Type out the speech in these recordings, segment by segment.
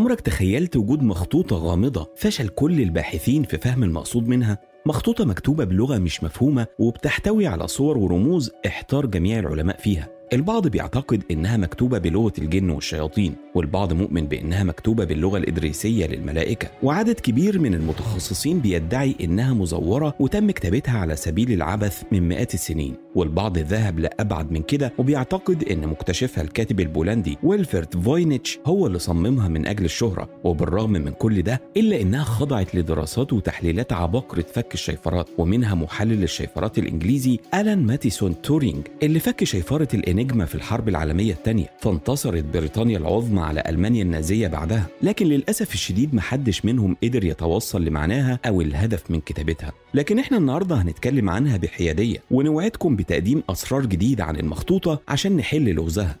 عمرك تخيلت وجود مخطوطة غامضة فشل كل الباحثين في فهم المقصود منها؟ مخطوطة مكتوبة بلغة مش مفهومة وبتحتوي على صور ورموز احتار جميع العلماء فيها. البعض بيعتقد إنها مكتوبة بلغة الجن والشياطين والبعض مؤمن بإنها مكتوبة باللغة الإدريسية للملائكة. وعدد كبير من المتخصصين بيدعي إنها مزورة وتم كتابتها على سبيل العبث من مئات السنين. والبعض ذهب لأبعد من كده وبيعتقد إن مكتشفها الكاتب البولندي ويلفريد فوينيتش هو اللي صممها من أجل الشهرة. وبالرغم من كل ده إلا إنها خضعت لدراسات وتحليلات عباقرة فك الشيفرات ومنها محلل الشيفرات الإنجليزي ألان ماتيسون تورينج اللي فك شيفرة الإنيجما في الحرب العالمية الثانية فانتصرت بريطانيا العظمى على ألمانيا النازية بعدها. لكن للأسف الشديد محدش منهم قدر يتوصل لمعناها أو الهدف من كتابتها. لكن إحنا النهاردة هنتكلم عنها بحيادية ونوعدكم بتقديم أسرار جديدة عن المخطوطة عشان نحل لغزها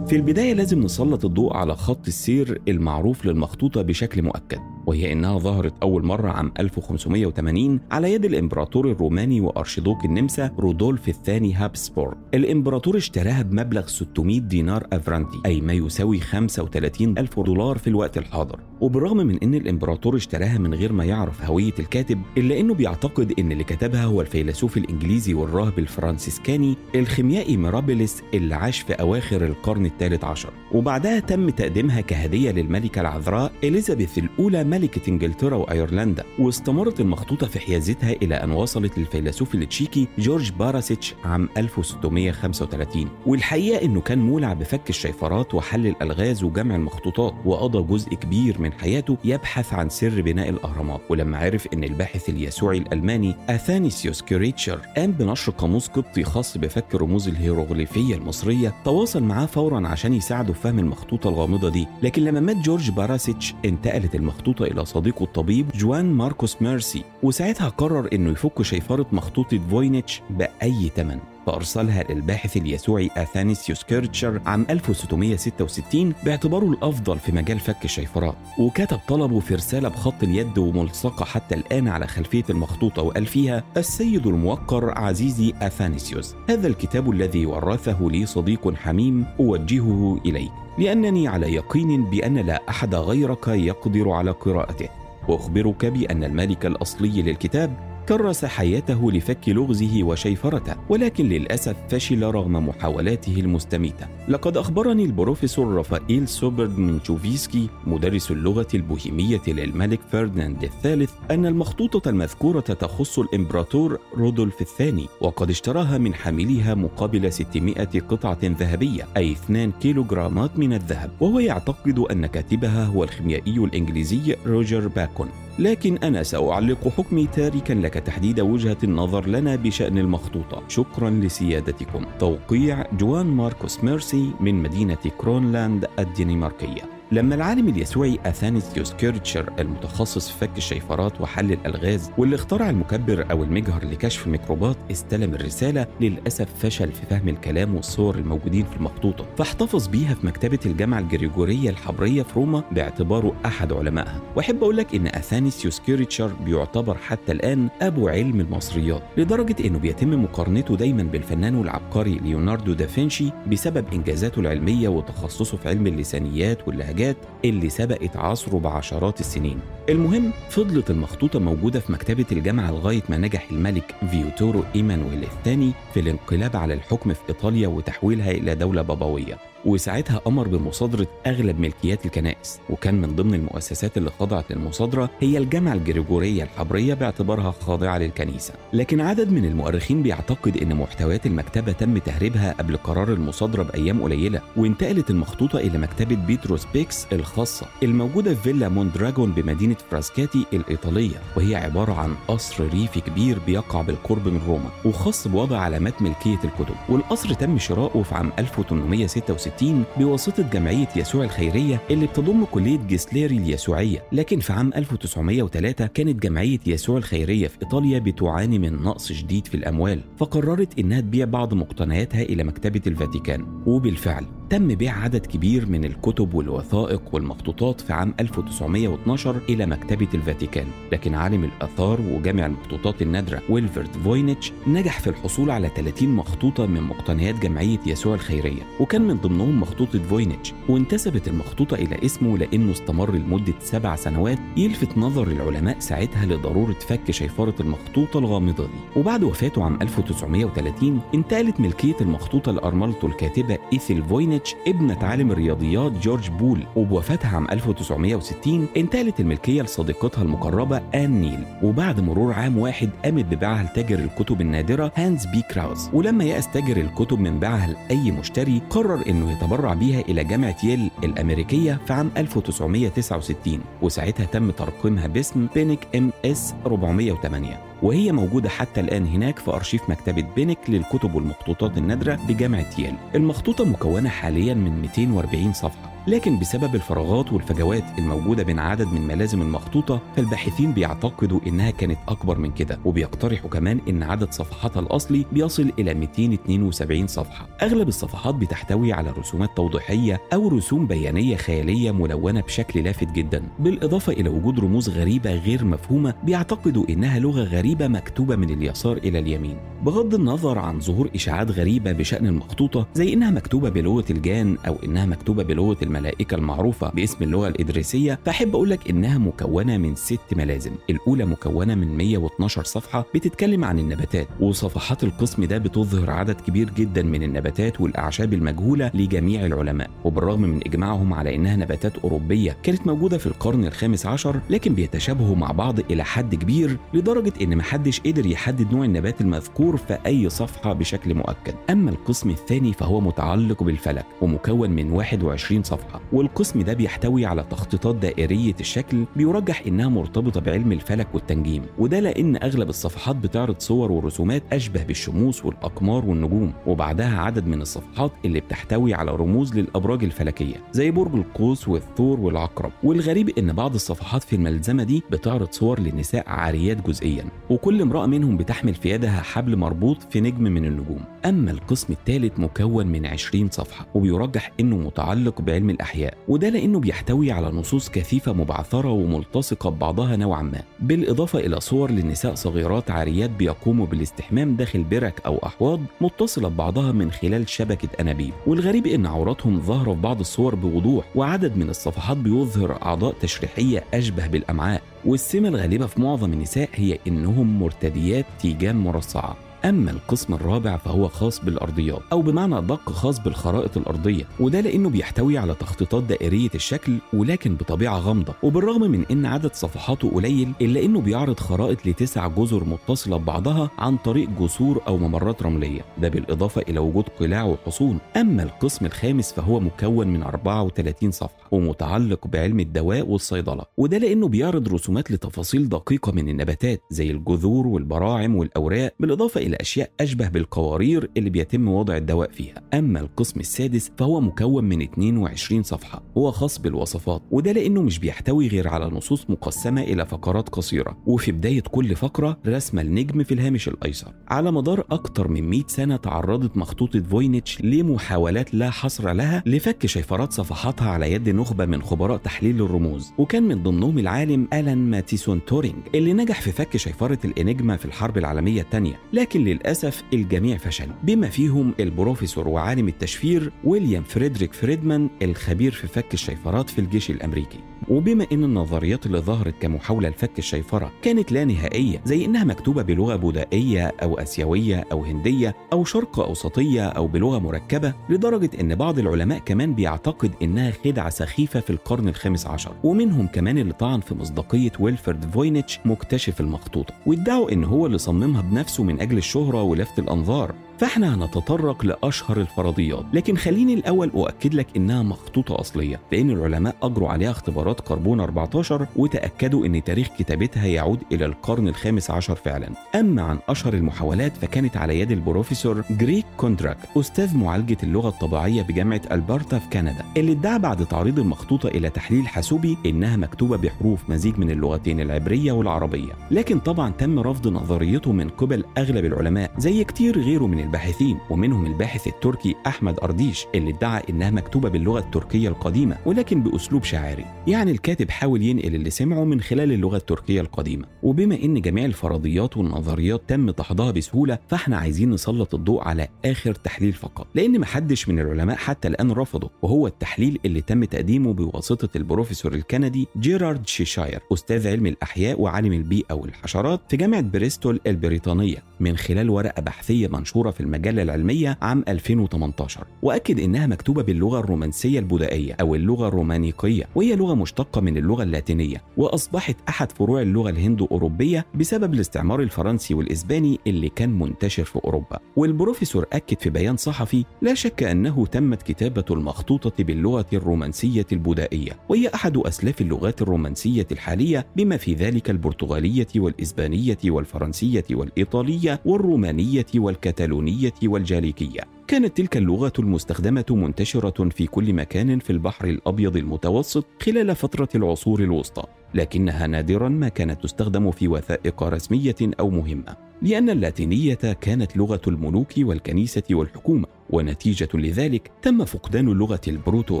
في البداية لازم نسلط الضوء على خط السير المعروف للمخطوطة بشكل مؤكد. وهي إنها ظهرت أول مرة عام 1580 على يد الإمبراطور الروماني وأرشيدوك النمسا رودولف الثاني هابسبورغ الإمبراطور اشتراها بمبلغ 600 دينار أفرنتي أي ما يساوي 35 ألف دولار في الوقت الحاضر. وبالرغم من إن الإمبراطور اشتراها من غير ما يعرف هوية الكاتب إلا إنه بيعتقد إن اللي كتبها هو الفيلسوف الإنجليزي والراهب الفرنسيسكاني الخيميائي ميرابيلس اللي عاش في أواخر القرن الثالث عشر. وبعدها تم تقديمها كهدية للملكة العذراء إليزابيث الأولى ملكة إنجلترا وأيرلندا واستمرت المخطوطة في حيازتها إلى أن وصلت للفيلسوف التشيكي جورج باراسيتش عام 1635 والحقيقة إنه كان مولع بفك الشيفرات وحل الألغاز وجمع المخطوطات وقضى جزء كبير من حياته يبحث عن سر بناء الأهرامات. ولما عرف إن الباحث اليسوعي الألماني أثانيسيوس كيرتشر قام بنشر قاموس قبطي خاص بفك الرموز الهيروغليفية المصرية تواصل معاه فورا عشان يساعده في فهم المخطوطة الغامضة دي. لكن لما مات جورج باراسيتش انتقلت المخطوطة إلى صديقه الطبيب جوان ماركوس ميرسي وساعتها قرر إنه يفك شيفرة مخطوطة فوينيتش بأي ثمن فأرسلها للباحث اليسوعي أثانيسيوس كيرتشر عام 1666 باعتباره الأفضل في مجال فك الشيفرات وكتب طلبه في رسالة بخط اليد وملصقة حتى الآن على خلفية المخطوطة وقال فيها السيد الموقر عزيزي أثانيسيوس. هذا الكتاب الذي ورثه لي صديق حميم أوجهه إليك. لأنني على يقين بأن لا أحد غيرك يقدر على قراءته. وأخبرك بأن المالك الأصلي للكتاب كرس حياته لفك لغزه وشيفرته ولكن للأسف فشل رغم محاولاته المستميتة. لقد أخبرني البروفيسور رافائيل سوبرد من تشوفيسكي مدرس اللغة البوهيمية للملك فرديناند الثالث أن المخطوطة المذكورة تخص الإمبراطور رودولف الثاني وقد اشتراها من حاملها مقابل 600 قطعة ذهبية أي 2 كيلوغرامات من الذهب. وهو يعتقد أن كاتبها هو الخيميائي الإنجليزي روجر باكون. لكن أنا سأعلق حكمي تاركا لك تحديد وجهة النظر لنا بشأن المخطوطة. شكرا لسيادتكم. توقيع جوان ماركوس ميرسي من مدينة كرونلاند الدنماركية. لما العالم اليسوعي اثانيسيوس كيرتشر المتخصص في فك الشيفرات وحل الألغاز واللي اخترع المكبر أو المجهر لكشف الميكروبات استلم الرسالة للأسف فشل في فهم الكلام والصور الموجودين في المخطوطة فاحتفظ بيها في مكتبة الجامعة الجريجورية الحبرية في روما باعتباره أحد علمائها. وأحب أقول لك إن اثانيسيوس كيرتشر بيعتبر حتى الآن أبو علم المصريات لدرجة إنه بيتم مقارنته دايما بالفنان والعبقري ليوناردو دافنشي بسبب إنجازاته العلمية وتخصصه في علم اللسانيات واللهجات الحاجات اللي سبقت عصره بعشرات السنين. المهم فضلت المخطوطة موجودة في مكتبة الجامعة لغاية ما نجح الملك فيتوريو إيمانويل الثاني في الانقلاب على الحكم في إيطاليا وتحويلها إلى دولة بابوية. وساعتها أمر بمصادرة أغلب ملكيات الكنائس وكان من ضمن المؤسسات اللي خضعت للمصادرة هي الجامعة الجريجورية الحبرية باعتبارها خاضعة للكنيسة. لكن عدد من المؤرخين بيعتقد أن محتويات المكتبة تم تهريبها قبل قرار المصادرة بأيام قليلة وانتقلت المخطوطة إلى مكتبة بيتروس بيكس الخاصة الموجودة في فيلا موندراجون بمدينة فراسكاتي الإيطالية وهي عبارة عن قصر ريفي كبير بيقع بالقرب من روما وخاص بوضع علامات ملكية الكتب. والقصر تم شراؤه في عام 1866 1960 بواسطة جمعية يسوع الخيرية اللي بتضم كلية جيسليري اليسوعية. لكن في عام 1903 كانت جمعية يسوع الخيرية في إيطاليا بتعاني من نقص شديد في الأموال فقررت إنها تبيع بعض مقتنياتها إلى مكتبة الفاتيكان. وبالفعل تم بيع عدد كبير من الكتب والوثائق والمخطوطات في عام 1912 إلى مكتبة الفاتيكان لكن عالم الآثار وجامع المخطوطات النادرة ويلفرد فوينيتش نجح في الحصول على 30 مخطوطة من مقتنيات جمعية يسوع الخيرية وكان من ضمنهم مخطوطة فوينيتش وانتسبت المخطوطة إلى اسمه لأنه استمر لمدة سبع سنوات يلفت نظر العلماء ساعتها لضرورة فك شيفرة المخطوطة الغامضة دي. وبعد وفاته عام 1930 انتقلت ملكية المخطوطة لأرملته الكاتبة إيثيل فوينيتش ابنة عالم الرياضيات جورج بول وبوفاتها عام 1960 انتقلت الملكية لصديقتها المقربة آن نيل. وبعد مرور عام واحد قامت ببيعها لتاجر الكتب النادرة هانز بي كراوز ولما يأس تاجر الكتب من بيعها لأي مشتري قرر إنه يتبرع بيها إلى جامعة ييل الأمريكية في عام 1969 وساعتها تم ترقيمها باسم بينيكي إم إس 408 وهي موجودة حتى الآن هناك في أرشيف مكتبة بينيكي للكتب والمخطوطات النادرة بجامعة ييل. المخطوطة مكونة حاليا من 240 صفحة. لكن بسبب الفراغات والفجوات الموجودة بين عدد من ملازم المخطوطة فالباحثين بيعتقدوا إنها كانت أكبر من كده وبيقترحوا كمان إن عدد صفحاتها الأصلي بيصل إلى 272 صفحة. أغلب الصفحات بتحتوي على رسومات توضيحية أو رسوم بيانية خيالية ملونة بشكل لافت جدا. بالإضافة إلى وجود رموز غريبة غير مفهومة بيعتقدوا إنها لغة غريبة مكتوبة من اليسار إلى اليمين. بغض النظر عن ظهور إشاعات غريبة بشأن المخطوطة زي إنها مكتوبة بلغة الجان أو إنها مكتوبة بلغة الملائكة المعروفة باسم اللغة الإدريسية فأحب أقول لك إنها مكونة من ست ملازم. الأولى مكونة من 112 صفحة بتتكلم عن النباتات وصفحات القسم ده بتظهر عدد كبير جدا من النباتات والأعشاب المجهولة لجميع العلماء. وبالرغم من إجماعهم على إنها نباتات أوروبية كانت موجودة في القرن الخامس عشر لكن بيتشابهوا مع بعض إلى حد كبير لدرجة إن محدش قدر يحدد نوع النبات المذكور في أي صفحة بشكل مؤكد. أما القسم الثاني فهو متعلق بالفلك ومكون من 21 صفحة. والقسم ده بيحتوي على تخطيطات دائرية الشكل بيرجح إنها مرتبطة بعلم الفلك والتنجيم وده لأن أغلب الصفحات بتعرض صور ورسومات أشبه بالشموس والأقمار والنجوم وبعدها عدد من الصفحات اللي بتحتوي على رموز للأبراج الفلكية زي برج القوس والثور والعقرب والغريب إن بعض الصفحات في الملزمة دي بتعرض صور لنساء عاريات جزئيا وكل امرأة منهم بتحمل في يدها حبل مربوط في نجم من النجوم أما القسم الثالث مكون من 20 صفحة وبيرجح إنه متعلق بعلم الأحياء وده لأنه بيحتوي على نصوص كثيفة مبعثرة وملتصقة ببعضها نوعا ما. بالإضافة إلى صور لنساء صغيرات عاريات بيقوموا بالاستحمام داخل برك أو أحواض متصلة ببعضها من خلال شبكة أنابيب. والغريب إن عوراتهم ظاهرة في بعض الصور بوضوح وعدد من الصفحات بيظهر أعضاء تشريحية أشبه بالأمعاء. والسمة الغالبة في معظم النساء هي إنهم مرتديات تيجان مرصعة. أما القسم الرابع فهو خاص بالأرضيات أو بمعنى أدق خاص بالخرائط الأرضية وده لأنه بيحتوي على تخطيطات دائرية الشكل ولكن بطبيعة غامضة وبالرغم من إن عدد صفحاته قليل إلا إنه بيعرض خرائط لتسع جزر متصلة ببعضها عن طريق جسور أو ممرات رملية ده بالإضافة إلى وجود قلاع وحصون. أما القسم الخامس فهو مكون من 34 صفحة ومتعلق بعلم الدواء والصيدلة وده لأنه بيعرض رسومات لتفاصيل دقيقة من النباتات زي الجذور والبراعم والأوراق بالإضافة إلى أشياء أشبه بالقوارير اللي بيتم وضع الدواء فيها. أما القسم السادس فهو مكون من 22 صفحة. هو خاص بالوصفات وده لأنه مش بيحتوي غير على نصوص مقسمة إلى فقرات قصيرة. وفي بداية كل فقرة رسمة النجم في الهامش الأيسر. على مدار أكتر من 100 سنة تعرضت مخطوطة فوينيتش لمحاولات لا حصر لها لفك شفرات صفحاتها على يد نخبة من خبراء تحليل الرموز. وكان من ضمنهم العالم ألان ماتيسون تورينج اللي نجح في فك شفرة الإنجما في الحرب العالمية الثانية. لكن للأسف الجميع فشل بما فيهم البروفيسور وعالم التشفير ويليام فريدريك فريدمان الخبير في فك الشيفرات في الجيش الأمريكي. وبما إن النظريات اللي ظهرت كمحاولة لفك الشيفرة كانت لا نهائية زي إنها مكتوبة بلغة بودائيه أو آسيوية أو هندية أو شرق أوسطية أو بلغة مركبة لدرجة إن بعض العلماء كمان بيعتقد إنها خدعة سخيفة في القرن الخامس عشر. ومنهم كمان اللي طعن في مصداقية ويلفرد فوينيتش مكتشف المخطوطة وادعوا إن هو اللي صممها بنفسه من أجل الشهرة ولفت الأنظار. فإحنا هنتطرق لأشهر الفرضيات لكن خليني الأول أؤكد لك إنها مخطوطة أصلية لأن العلماء أجروا عليها اختبارات كربون 14 وتأكدوا إن تاريخ كتابتها يعود إلى القرن الخامس عشر فعلا. أما عن أشهر المحاولات فكانت على يد البروفيسور جريك كوندراك أستاذ معالجة اللغة الطبيعية بجامعة ألبرتا في كندا اللي ادعى بعد تعريض المخطوطه إلى تحليل حاسوبي إنها مكتوبة بحروف مزيج من اللغتين العبرية والعربية. لكن طبعا تم رفض نظريته من قبل أغلب العلماء زي كتير غيره من الباحثين ومنهم الباحث التركي أحمد أرديش اللي ادعى إنها مكتوبة باللغة التركية القديمة ولكن بأسلوب شاعري. يعني الكاتب حاول ينقل اللي سمعه من خلال اللغة التركية القديمة. وبما إن جميع الفرضيات والنظريات تم دحضها بسهولة فإحنا عايزين نسلط الضوء على آخر تحليل فقط. لأن محدش من العلماء حتى الآن رفضه وهو التحليل اللي تم تقديمه بواسطة البروفيسور الكندي جيرارد شيشاير أستاذ علم الأحياء وعالم البيئة والحشرات في جامعة بريستول البريطانية. من خلال ورقة بحثية منشورة في المجلة العلمية عام 2018 وأكد إنها مكتوبة باللغة الرومانسية البدائية أو اللغة الرومانيقية وهي لغة مشتقة من اللغة اللاتينية وأصبحت أحد فروع اللغة الهندو أوروبية بسبب الاستعمار الفرنسي والإسباني اللي كان منتشر في أوروبا. والبروفيسور أكد في بيان صحفي لا شك أنه تمت كتابة المخطوطة باللغة الرومانسية البدائية وهي أحد أسلاف اللغات الرومانسية الحالية بما في ذلك البرتغالية والإسبانية والفرنسية والإيطالية والرومانية والكتالونية. والجاليكية. كانت تلك اللغة المستخدمة منتشرة في كل مكان في البحر الأبيض المتوسط خلال فترة العصور الوسطى لكنها نادرا ما كانت تستخدم في وثائق رسمية أو مهمة. لأن اللاتينية كانت لغة الملوك والكنيسة والحكومة ونتيجة لذلك تم فقدان اللغة ال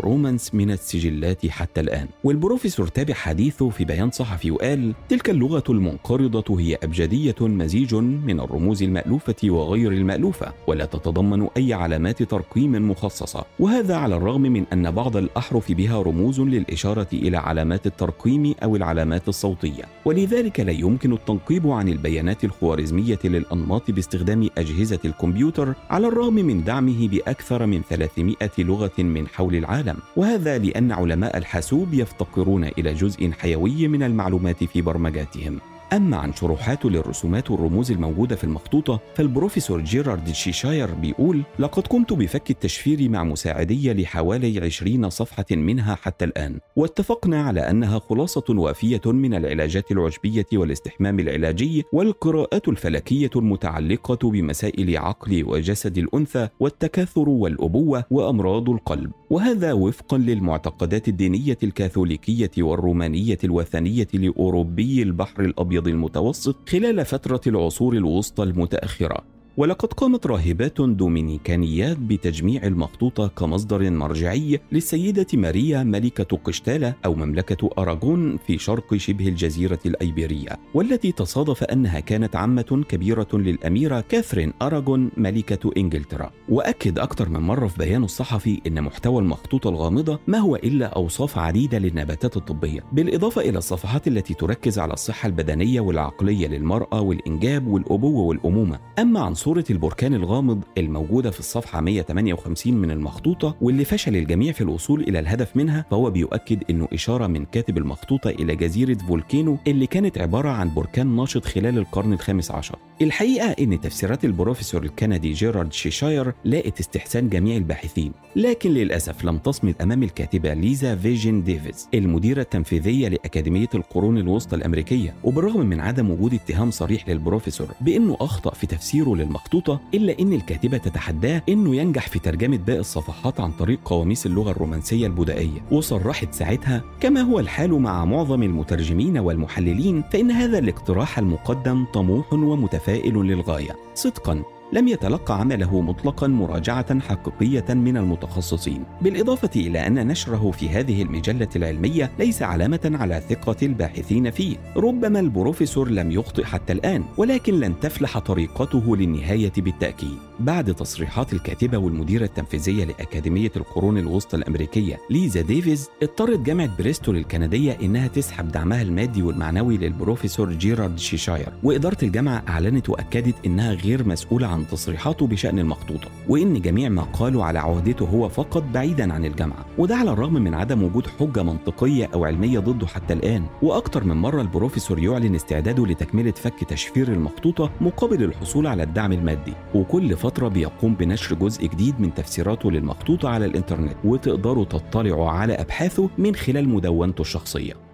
proto-Romance من السجلات حتى الآن. والبروفيسور تابع حديثه في بيان صحفي وقال تلك اللغة المنقرضة هي أبجدية مزيج من الرموز المألوفة وغير المألوفة ولا تتضمن أي علامات ترقيم مخصصة. وهذا على الرغم من أن بعض الأحرف بها رموز للإشارة إلى علامات الترقيم أو العلامات الصوتية. ولذلك لا يمكن التنقيب عن البيانات الخوارزمية للأنماط باستخدام أجهزة الكمبيوتر على الرغم من دعمه بأكثر من 300 لغة من حول العالم. وهذا لأن علماء الحاسوب يفتقرون إلى جزء حيوي من المعلومات في برمجاتهم. أما عن شروحات للرسومات والرموز الموجودة في المخطوطة فالبروفيسور جيرارد شيشاير بيقول لقد قمت بفك التشفير مع مساعدية لحوالي 20 صفحة منها حتى الآن واتفقنا على أنها خلاصة وافية من العلاجات العشبية والاستحمام العلاجي والقراءات الفلكية المتعلقة بمسائل عقل وجسد الأنثى والتكاثر والأبوة وأمراض القلب وهذا وفقا للمعتقدات الدينية الكاثوليكية والرومانية الوثنية لأوروبي البحر الأبيض. المتوسط خلال فترة العصور الوسطى المتأخرة. ولقد قامت راهبات دومينيكانيات بتجميع المخطوطة كمصدر مرجعي للسيدة ماريا ملكة قشتالة أو مملكة أراغون في شرق شبه الجزيرة الأيبيرية والتي تصادف أنها كانت عمة كبيرة للأميرة كاثرين أراغون ملكة إنجلترا. وأكد أكثر من مرة في بيانه الصحفي أن محتوى المخطوطة الغامضة ما هو إلا أوصاف عديدة للنباتات الطبية بالإضافة إلى الصفحات التي تركز على الصحة البدنية والعقلية للمرأة والإنجاب والأبوة والأمومة. أما عن صورة البركان الغامض الموجودة في الصفحة 158 من المخطوطة واللي فشل الجميع في الوصول إلى الهدف منها فهو بيؤكد إنه إشارة من كاتب المخطوطة إلى جزيرة فولكينو اللي كانت عبارة عن بركان ناشط خلال القرن الخامس عشر. الحقيقة إن تفسيرات البروفيسور الكندي جيرارد شيشاير لاقت استحسان جميع الباحثين لكن للأسف لم تصمد أمام الكاتبة ليزا فيجن ديفيز المديرة التنفيذية لأكاديمية القرون الوسطى الأمريكية. وبالرغم من عدم وجود اتهام صريح للبروفيسور بأنه أخطأ في تفسيره للمخطوطة إلا إن الكاتبة تتحداه إنه ينجح في ترجمة باقي الصفحات عن طريق قواميس اللغة الرومانسية البدائية وصرحت ساعتها كما هو الحال مع معظم المترجمين والمحللين فإن هذا الاقتراح المقدم طموح ومتفائل للغاية. صدقا. لم يتلقى عمله مطلقا مراجعة حقيقية من المتخصصين. بالإضافة إلى أن نشره في هذه المجلة العلمية ليس علامة على ثقة الباحثين فيه. ربما البروفيسور لم يخطئ حتى الآن ولكن لن تفلح طريقته للنهاية بالتأكيد. بعد تصريحات الكاتبة والمديرة التنفيذية لأكاديمية القرون الوسطى الأمريكية ليزا ديفيز اضطرت جامعة بريستول الكندية إنها تسحب دعمها المادي والمعنوي للبروفيسور جيرارد شيشاير. وإدارة الجامعة أعلنت وأكدت إنها غير مسؤولة عن تصريحاته بشأن المخطوطة وإن جميع ما قالوا على عهدته هو فقط بعيدا عن الجامعة. وده على الرغم من عدم وجود حجة منطقية أو علمية ضده حتى الآن. وأكثر من مرة البروفيسور يعلن استعداده لتكملة فك تشفير المخطوطة مقابل الحصول على الدعم المادي. وكل فترة بيقوم بنشر جزء جديد من تفسيراته للمخطوطة على الإنترنت وتقدروا تطلعوا على أبحاثه من خلال مدونته الشخصية.